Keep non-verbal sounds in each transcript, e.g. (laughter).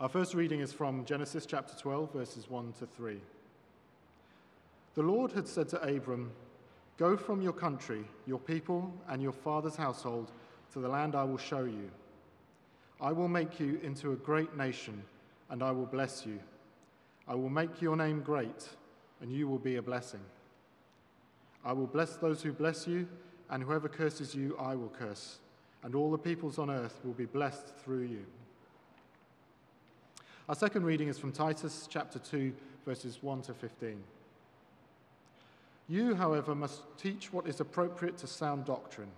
Our first reading is from Genesis chapter 12, verses 1 to 3. The Lord had said to Abram, Go from your country, your people, and your father's household to the land I will show you. I will make you into a great nation, and I will bless you. I will make your name great, and you will be a blessing. I will bless those who bless you, and whoever curses you, I will curse, and all the peoples on earth will be blessed through you. Our second reading is from Titus chapter 2, verses 1 to 15. You, however, must teach what is appropriate to sound doctrine.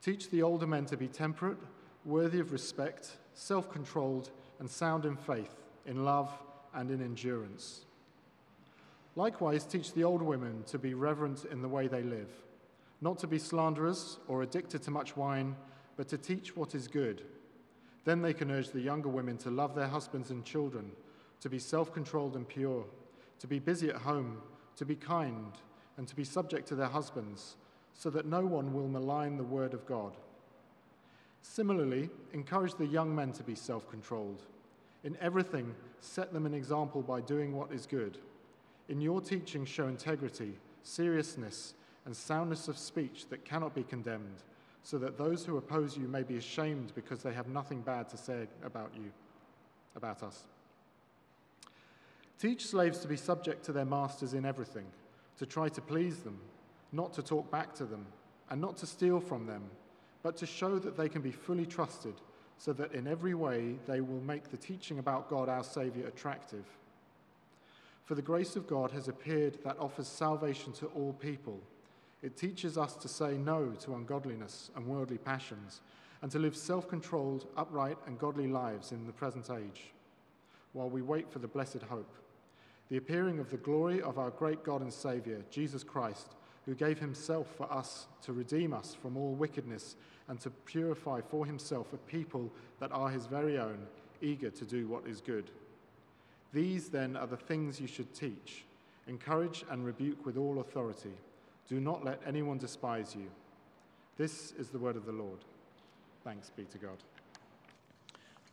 Teach the older men to be temperate, worthy of respect, self controlled, and sound in faith, in love, and in endurance. Likewise, teach the older women to be reverent in the way they live, not to be slanderers or addicted to much wine, but to teach what is good then they can urge the younger women to love their husbands and children, to be self controlled and pure, to be busy at home, to be kind, and to be subject to their husbands, so that no one will malign the word of God. Similarly, encourage the young men to be self controlled. In everything, set them an example by doing what is good. In your teaching, show integrity, seriousness, and soundness of speech that cannot be condemned so that those who oppose you may be ashamed because they have nothing bad to say about you, about us. Teach slaves to be subject to their masters in everything, to try to please them, not to talk back to them, and not to steal from them, but to show that they can be fully trusted, so that in every way they will make the teaching about God our Saviour attractive. For the grace of God has appeared that offers salvation to all people it teaches us to say no to ungodliness and worldly passions and to live self controlled, upright, and godly lives in the present age, while we wait for the blessed hope, the appearing of the glory of our great God and Saviour, Jesus Christ, who gave himself for us to redeem us from all wickedness and to purify for himself a people that are his very own, eager to do what is good. These, then, are the things you should teach, encourage, and rebuke with all authority. Do not let anyone despise you. This is the word of the Lord. Thanks be to God.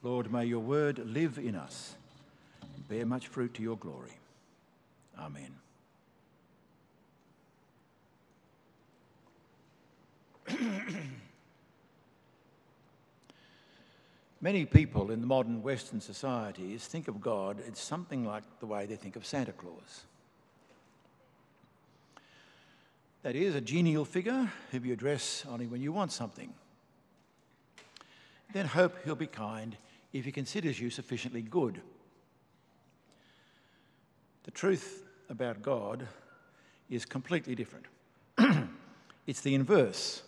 Lord, may your word live in us and bear much fruit to your glory. Amen. (clears throat) Many people in the modern Western societies think of God as something like the way they think of Santa Claus. That is, a genial figure whom you address only when you want something. Then hope he'll be kind if he considers you sufficiently good. The truth about God is completely different. (clears throat) it's the inverse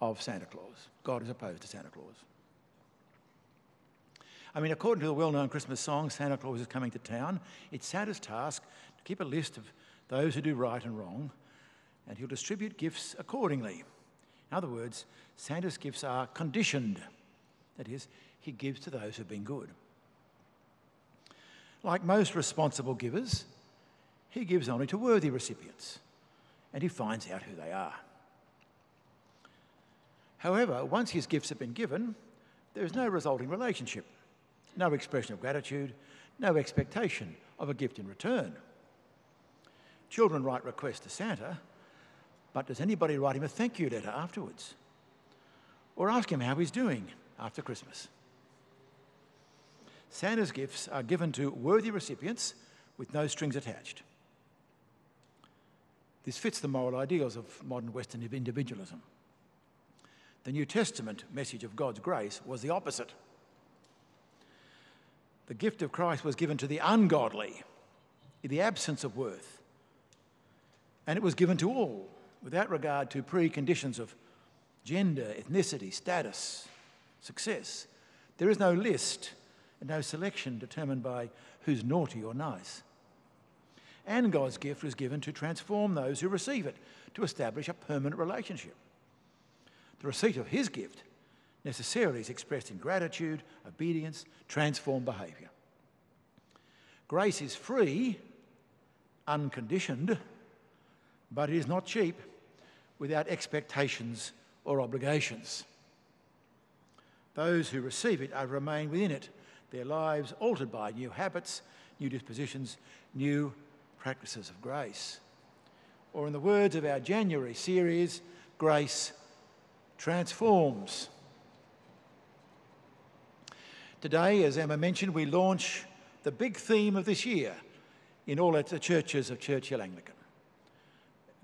of Santa Claus. God is opposed to Santa Claus. I mean, according to the well known Christmas song, Santa Claus is coming to town, it's Santa's task to keep a list of those who do right and wrong and he'll distribute gifts accordingly. In other words, Santa's gifts are conditioned. That is, he gives to those who've been good. Like most responsible givers, he gives only to worthy recipients, and he finds out who they are. However, once his gifts have been given, there is no resulting relationship, no expression of gratitude, no expectation of a gift in return. Children write requests to Santa, but does anybody write him a thank you letter afterwards? Or ask him how he's doing after Christmas? Santa's gifts are given to worthy recipients with no strings attached. This fits the moral ideals of modern Western individualism. The New Testament message of God's grace was the opposite. The gift of Christ was given to the ungodly in the absence of worth, and it was given to all without regard to preconditions of gender, ethnicity, status, success. There is no list and no selection determined by who's naughty or nice. And God's gift was given to transform those who receive it, to establish a permanent relationship. The receipt of His gift necessarily is expressed in gratitude, obedience, transformed behaviour. Grace is free, unconditioned, but it is not cheap without expectations or obligations. Those who receive it are remain within it. their lives altered by new habits, new dispositions, new practices of grace. Or, in the words of our January series, grace transforms. Today, as Emma mentioned, we launch the big theme of this year in all the churches of Churchill Anglican.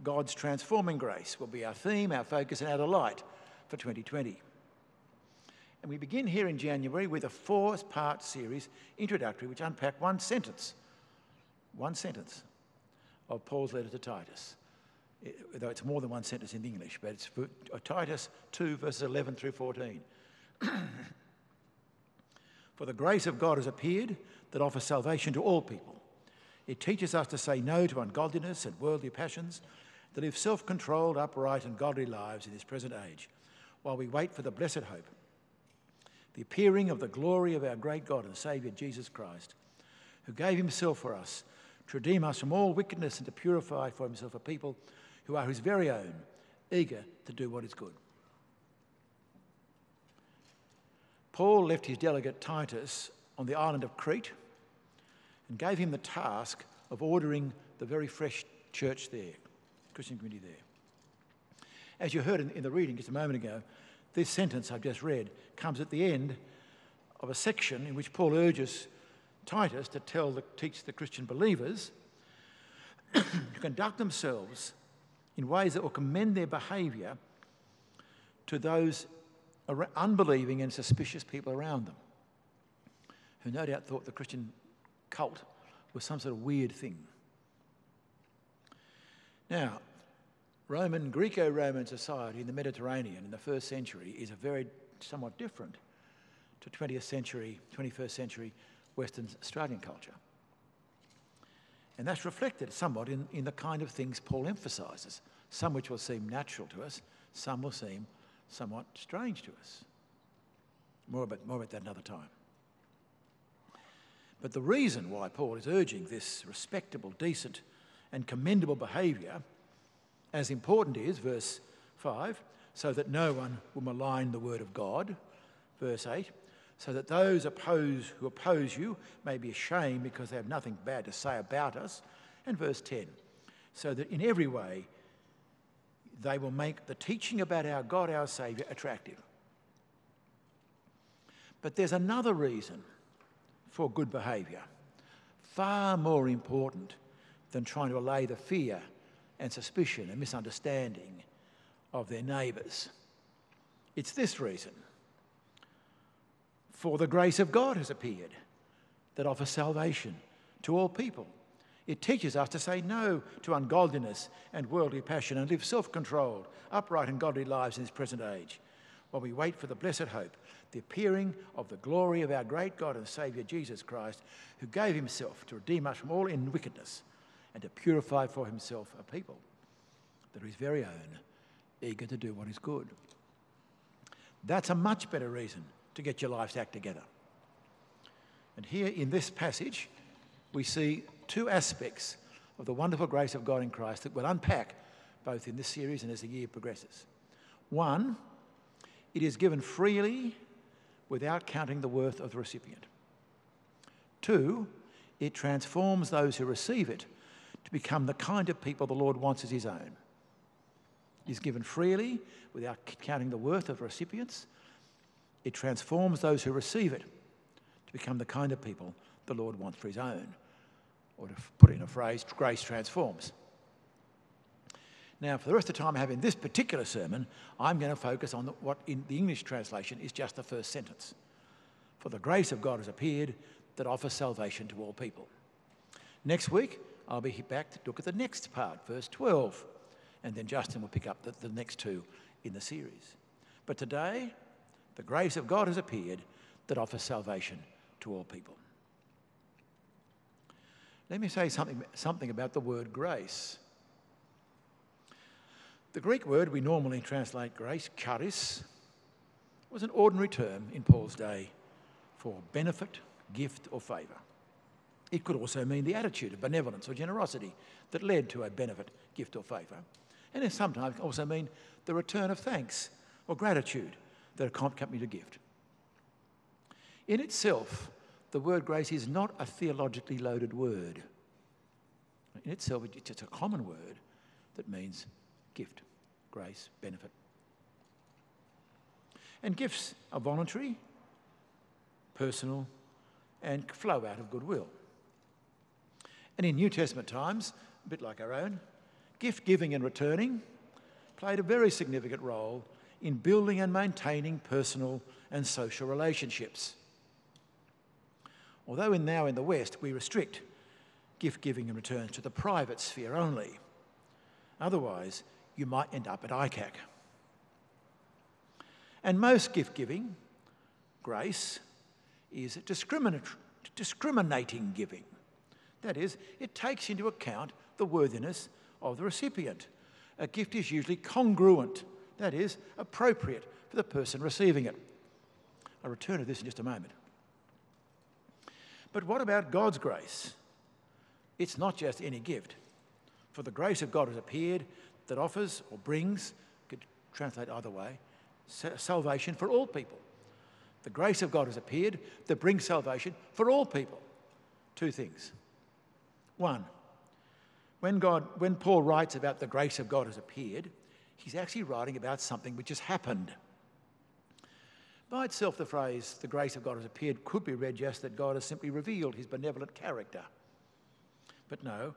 God's transforming grace will be our theme, our focus, and our delight for 2020. And we begin here in January with a four part series, introductory, which unpack one sentence, one sentence of Paul's letter to Titus. It, though it's more than one sentence in English, but it's uh, Titus 2, verses 11 through 14. (clears throat) For the grace of God has appeared that offers salvation to all people. It teaches us to say no to ungodliness and worldly passions, to live self controlled, upright, and godly lives in this present age, while we wait for the blessed hope, the appearing of the glory of our great God and Saviour Jesus Christ, who gave himself for us to redeem us from all wickedness and to purify for himself a people who are his very own, eager to do what is good. Paul left his delegate Titus on the island of Crete and gave him the task of ordering the very fresh church there, Christian community there. As you heard in, in the reading just a moment ago, this sentence I've just read comes at the end of a section in which Paul urges Titus to tell the, teach the Christian believers (coughs) to conduct themselves in ways that will commend their behaviour to those unbelieving and suspicious people around them, who no doubt thought the Christian cult was some sort of weird thing. Now, Roman, Greco Roman society in the Mediterranean in the first century is a very somewhat different to 20th century, 21st century Western Australian culture. And that's reflected somewhat in, in the kind of things Paul emphasises, some which will seem natural to us, some will seem somewhat strange to us. More about, more about that another time. But the reason why Paul is urging this respectable, decent, and commendable behaviour, as important is, verse 5, so that no one will malign the word of God, verse 8, so that those oppose, who oppose you may be ashamed because they have nothing bad to say about us, and verse 10, so that in every way they will make the teaching about our God, our Saviour, attractive. But there's another reason for good behaviour, far more important than trying to allay the fear and suspicion and misunderstanding of their neighbours. It's this reason. For the grace of God has appeared that offers salvation to all people it teaches us to say no to ungodliness and worldly passion and live self controlled, upright, and godly lives in this present age, while we wait for the blessed hope, the appearing of the glory of our great God and Saviour Jesus Christ, who gave himself to redeem us from all in wickedness and to purify for himself a people that are his very own, eager to do what is good. That's a much better reason to get your life's act together. And here in this passage, we see two aspects of the wonderful grace of God in Christ that we'll unpack both in this series and as the year progresses. One, it is given freely without counting the worth of the recipient. Two, it transforms those who receive it to become the kind of people the Lord wants as His own. Is given freely without counting the worth of recipients. It transforms those who receive it to become the kind of people the Lord wants for His own or to put it in a phrase, grace transforms. Now, for the rest of the time I have in this particular sermon, I'm going to focus on what in the English translation is just the first sentence. For the grace of God has appeared that offers salvation to all people. Next week, I'll be back to look at the next part, verse 12, and then Justin will pick up the, the next two in the series. But today, the grace of God has appeared that offers salvation to all people. Let me say something, something about the word grace. The Greek word we normally translate grace, charis, was an ordinary term in Paul's day for benefit, gift, or favour. It could also mean the attitude of benevolence or generosity that led to a benefit, gift, or favour. And it sometimes also mean the return of thanks or gratitude that accompanied a gift. In itself, the word grace is not a theologically loaded word. In itself, it's just a common word that means gift, grace, benefit. And gifts are voluntary, personal, and flow out of goodwill. And in New Testament times, a bit like our own, gift giving and returning played a very significant role in building and maintaining personal and social relationships. Although in now in the West we restrict gift giving and returns to the private sphere only, otherwise you might end up at ICAC. And most gift giving, grace, is discriminating giving. That is, it takes into account the worthiness of the recipient. A gift is usually congruent, that is, appropriate for the person receiving it. I'll return to this in just a moment. But what about God's grace? It's not just any gift. For the grace of God has appeared that offers or brings, could translate either way, salvation for all people. The grace of God has appeared that brings salvation for all people. Two things. One, when, God, when Paul writes about the grace of God has appeared, he's actually writing about something which has happened. By itself, the phrase, the grace of God has appeared, could be read just that God has simply revealed his benevolent character. But no,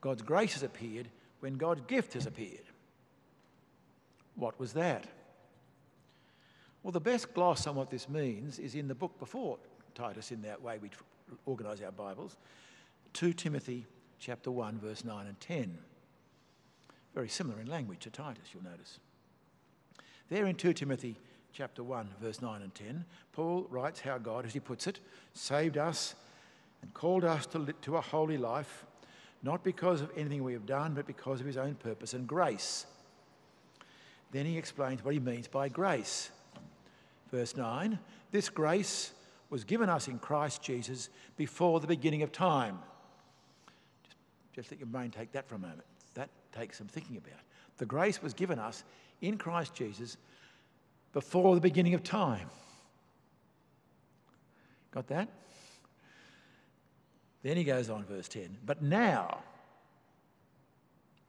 God's grace has appeared when God's gift has appeared. What was that? Well, the best gloss on what this means is in the book before Titus, in that way we organise our Bibles, 2 Timothy chapter 1, verse 9 and 10. Very similar in language to Titus, you'll notice. There in 2 Timothy chapter 1, verse 9 and 10, Paul writes how God, as he puts it, saved us and called us to, to a holy life, not because of anything we have done, but because of his own purpose and grace. Then he explains what he means by grace. Verse 9 This grace was given us in Christ Jesus before the beginning of time. Just, let your brain take that for a moment. That takes some thinking about. The grace was given us in Christ Jesus before the beginning of time. Got that? Then he goes on, verse 10. But now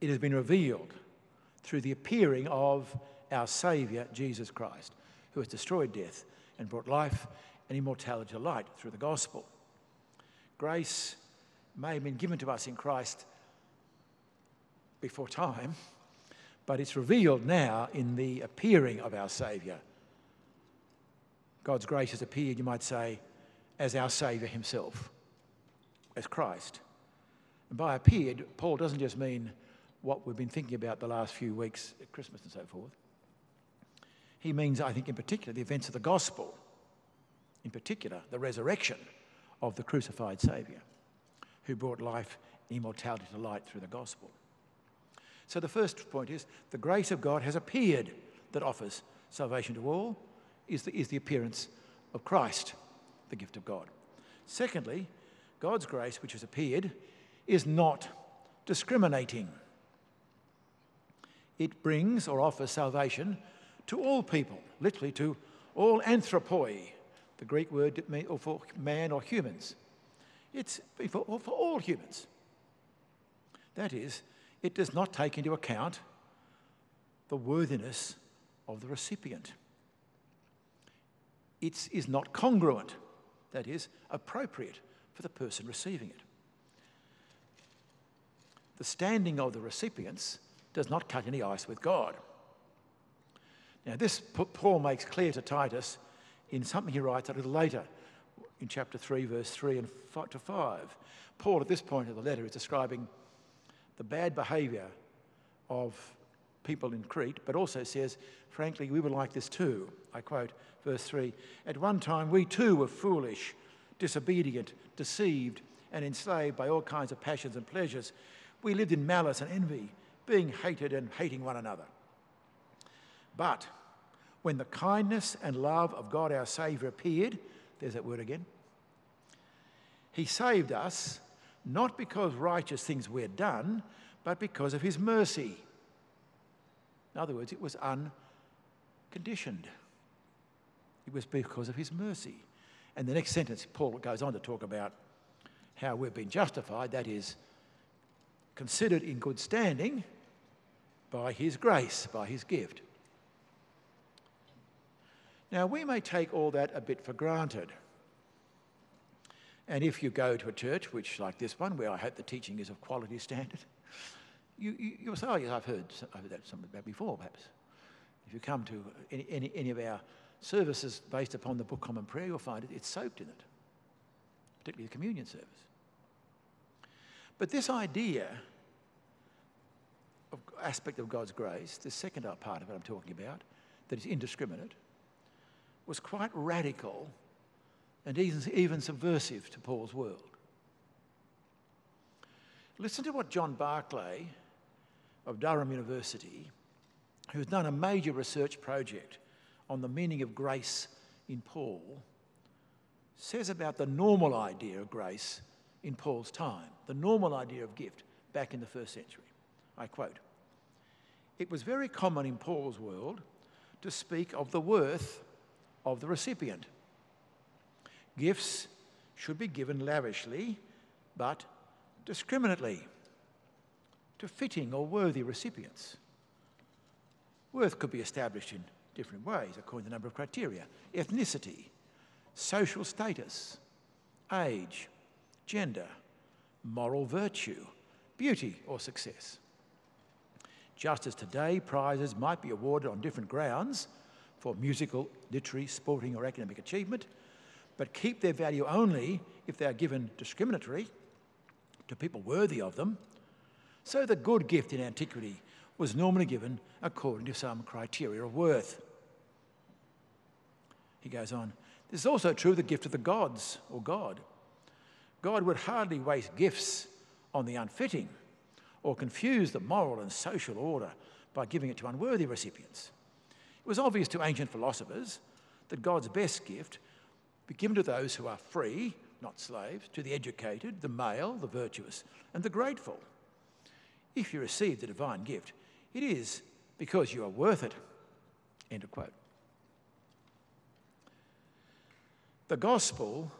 it has been revealed through the appearing of our Saviour, Jesus Christ who has destroyed death and brought life and immortality to light through the gospel. Grace may have been given to us in Christ before time, but it's revealed now in the appearing of our Saviour. God's grace has appeared, you might say, as our Saviour Himself, as Christ. And by appeared, Paul doesn't just mean what we've been thinking about the last few weeks at Christmas and so forth. He means, I think, in particular, the events of the gospel, in particular, the resurrection of the crucified Saviour, who brought life immortality to light through the gospel. So the first point is the grace of God has appeared that offers salvation to all, is the, is the appearance of Christ, the gift of God. Secondly, God's grace, which has appeared, is not discriminating. It brings or offers salvation to all people, literally to all anthropoi, the Greek word for man or humans. It's for, for all humans. That is, it does not take into account the worthiness of the recipient. It is not congruent, that is, appropriate for the person receiving it. The standing of the recipients does not cut any ice with God. Now, this Paul makes clear to Titus in something he writes a little later in chapter 3, verse 3 and 5 to 5. Paul, at this point of the letter, is describing the bad behaviour of people in Crete, but also says, frankly, we were like this too. I quote verse 3 At one time, we too were foolish, disobedient, deceived, and enslaved by all kinds of passions and pleasures. We lived in malice and envy, being hated and hating one another. But when the kindness and love of God our Saviour appeared, there's that word again, He saved us not because righteous things we'd done, but because of His mercy. In other words, it was unconditioned. It was because of His mercy. And the next sentence, Paul goes on to talk about how we've been justified, that is, considered in good standing by his grace, by his gift. Now, we may take all that a bit for granted. And if you go to a church, which like this one, where I hope the teaching is of quality (laughs) standard, you, you, you'll say, oh, yes, I've heard, I've heard that something about before, perhaps. If you come to any, any, any of our services based upon the Book Common Prayer, you'll find it, it's soaked in it, particularly the communion service. But this idea of aspect of God's grace, the second part of it I'm talking about, that is indiscriminate, was quite radical and even, subversive to Paul's world. Listen to what John Barclay of Durham University, who's done a major research project on the meaning of grace in Paul, says about the normal idea of grace in Paul's time, the normal idea of gift back in the first century. I quote It was very common in Paul's world to speak of the worth of the recipient. Gifts should be given lavishly, but discriminately to fitting or worthy recipients. Worth could be established in different ways according to a number of criteria ethnicity, social status, age, gender, moral virtue, beauty, or success. Just as today prizes might be awarded on different grounds for musical, literary, sporting, or academic achievement, but keep their value only if they are given discriminatory to people worthy of them, so the good gift in antiquity was normally given according to some criteria of worth. He goes on, this is also true of the gift of the gods or God. God would hardly waste gifts on the unfitting or confuse the moral and social order by giving it to unworthy recipients. It was obvious to ancient philosophers that God's best gift be given to those who are free, not slaves, to the educated, the male, the virtuous, and the grateful. If you receive the divine gift, it is because you are worth it. End of quote. The gospel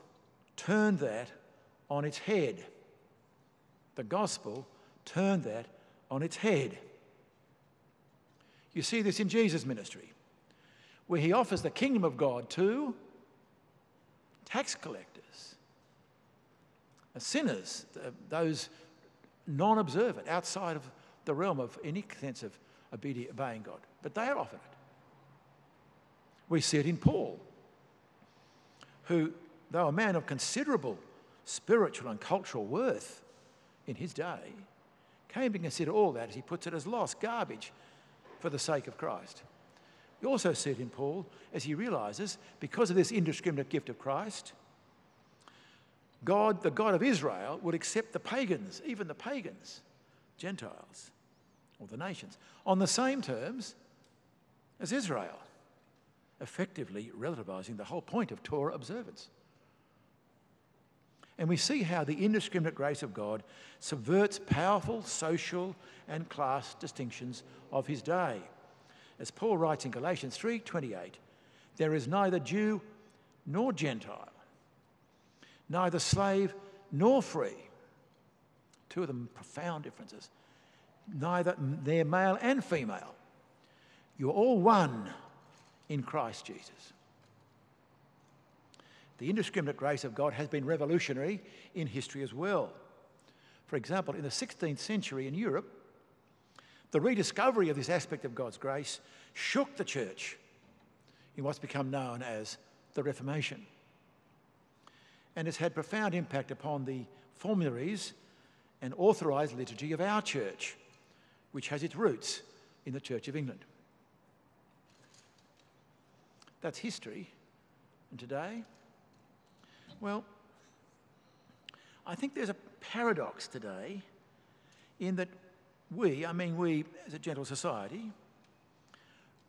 turned that on its head. The gospel turned that on its head. You see this in Jesus' ministry, where he offers the kingdom of God to tax collectors, uh, sinners, uh, those non observant, outside of the realm of any sense of obeying God. But they are offered it. We see it in Paul, who, though a man of considerable spiritual and cultural worth in his day, came to consider all that, as he puts it, as lost garbage for the sake of Christ. We also see it in Paul as he realizes, because of this indiscriminate gift of Christ, God, the God of Israel, would accept the pagans, even the pagans, Gentiles, or the nations, on the same terms as Israel, effectively relativizing the whole point of Torah observance. And we see how the indiscriminate grace of God subverts powerful social and class distinctions of his day. As Paul writes in Galatians 3:28, there is neither Jew nor Gentile, neither slave nor free. Two of them profound differences. Neither they're male and female. You're all one in Christ Jesus. The indiscriminate grace of God has been revolutionary in history as well. For example, in the 16th century in Europe, the rediscovery of this aspect of God's grace shook the church in what's become known as the Reformation. And it's had profound impact upon the formularies and authorised liturgy of our church, which has its roots in the Church of England. That's history. And today, well, I think there's a paradox today in that we, I mean, we as a gentle society,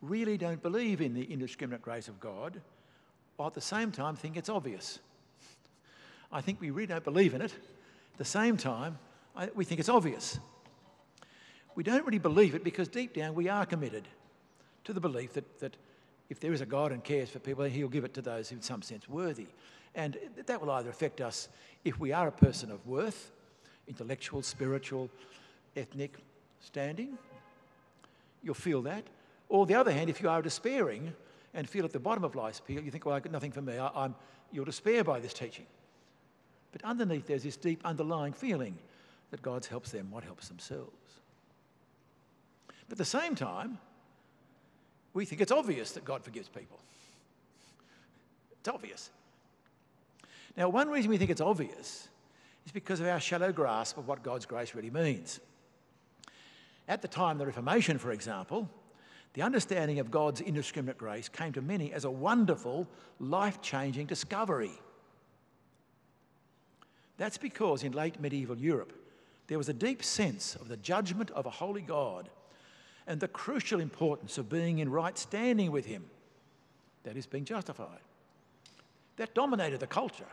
really don't believe in the indiscriminate grace of God, while at the same time think it's obvious. I think we really don't believe in it. At the same time, I, we think it's obvious. We don't really believe it because deep down we are committed to the belief that, that if there is a God and cares for people, he'll give it to those in some sense, worthy. And that will either affect us if we are a person of worth, intellectual, spiritual, ethnic standing. You'll feel that. Or the other hand, if you are despairing and feel at the bottom of life's pit, you think, well, I've got nothing for me. I, am you'll despair by this teaching. But underneath, there's this deep underlying feeling that God helps them what helps themselves. But at the same time, we think it's obvious that God forgives people. It's obvious. Now, one reason we think it's obvious is because of our shallow grasp of what God's grace really means. At the time of the Reformation, for example, the understanding of God's indiscriminate grace came to many as a wonderful, life changing discovery. That's because in late medieval Europe, there was a deep sense of the judgment of a holy God and the crucial importance of being in right standing with Him, that is, being justified. That dominated the culture.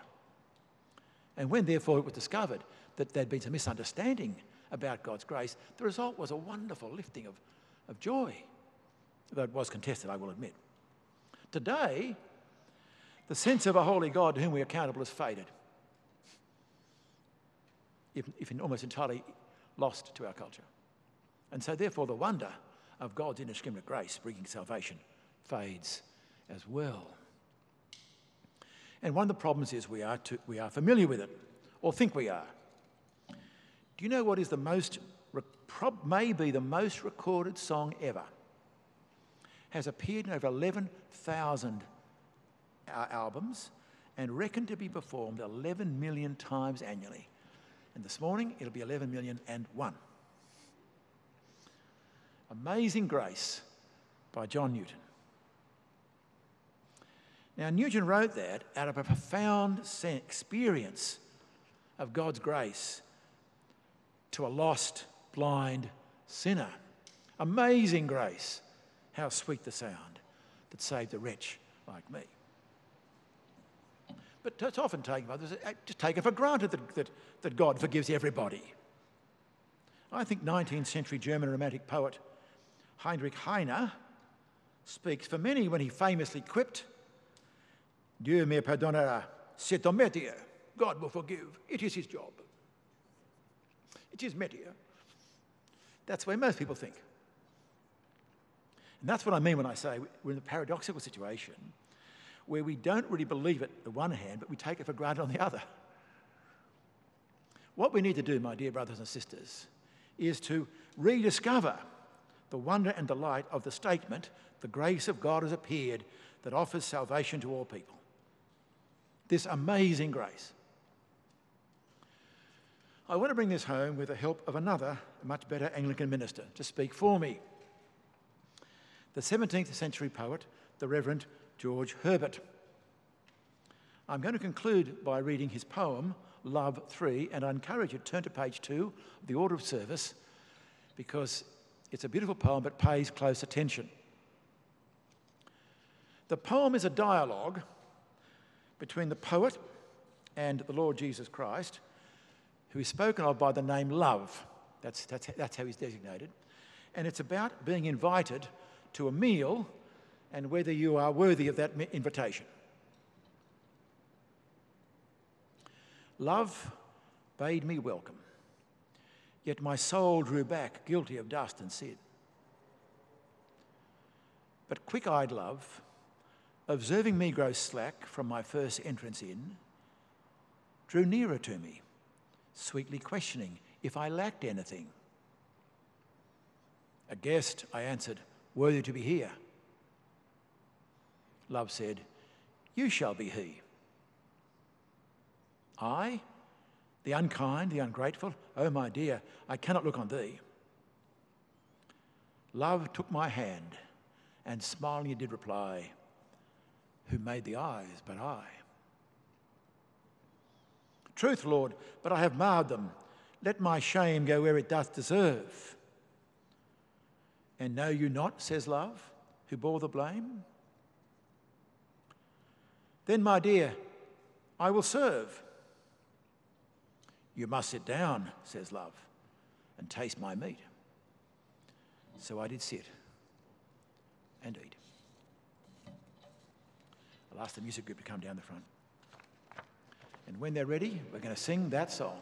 And when, therefore, it was discovered that there'd been some misunderstanding about God's grace, the result was a wonderful lifting of, of joy though it was contested, I will admit. Today, the sense of a holy God to whom we are accountable has faded, if, if almost entirely lost to our culture. And so, therefore, the wonder of God's indiscriminate grace bringing salvation fades as well. And one of the problems is we are, we are familiar with it, or think we are. Do you know what is the most, maybe the most recorded song ever? has appeared in over 11,000 albums and reckoned to be performed 11 million times annually. And this morning, it'll be 11 million and one. Amazing Grace by John Newton. Now, Newton wrote that out of a profound experience of God's grace to a lost, blind sinner. Amazing grace. How sweet the sound that saved a wretch like me. But it's often taken others, uh, just taken for granted that, that, that God forgives everybody. I think 19th century German romantic poet Heinrich Heine speaks for many when he famously quipped, Dieu me pardonnera, c'est un métier. God will forgive. It is his job. It is métier. That's way most people think. And that's what I mean when I say we're in a paradoxical situation where we don't really believe it on the one hand, but we take it for granted on the other. What we need to do, my dear brothers and sisters, is to rediscover the wonder and delight of the statement, the grace of God has appeared that offers salvation to all people. This amazing grace. I want to bring this home with the help of another, much better Anglican minister to speak for me the 17th century poet, the Reverend George Herbert. I'm going to conclude by reading his poem, Love 3, and I encourage you to turn to page 2 of the Order of Service because it's a beautiful poem but pays close attention. The poem is a dialogue between the poet and the Lord Jesus Christ, who is spoken of by the name Love. That's, that's, that's how he's designated. And it's about being invited to a meal and whether you are worthy of that invitation. Love bade me welcome, yet my soul drew back, guilty of dust and sin. But quick eyed love, observing me grow slack from my first entrance in, drew nearer to me, sweetly questioning if I lacked anything. A guest, I answered, worthy to be here. Love said, You shall be he. I, the unkind, the ungrateful, oh my dear, I cannot look on thee. Love took my hand and smilingly did reply, Who made the eyes but I? Truth, Lord, but I have marred them. Let my shame go where it doth deserve. And know you not, says love, who bore the blame? Then, my dear, I will serve. You must sit down, says love, and taste my meat. So I did sit and eat. I'll ask the music group to come down the front. And when they're ready, we're going to sing that song.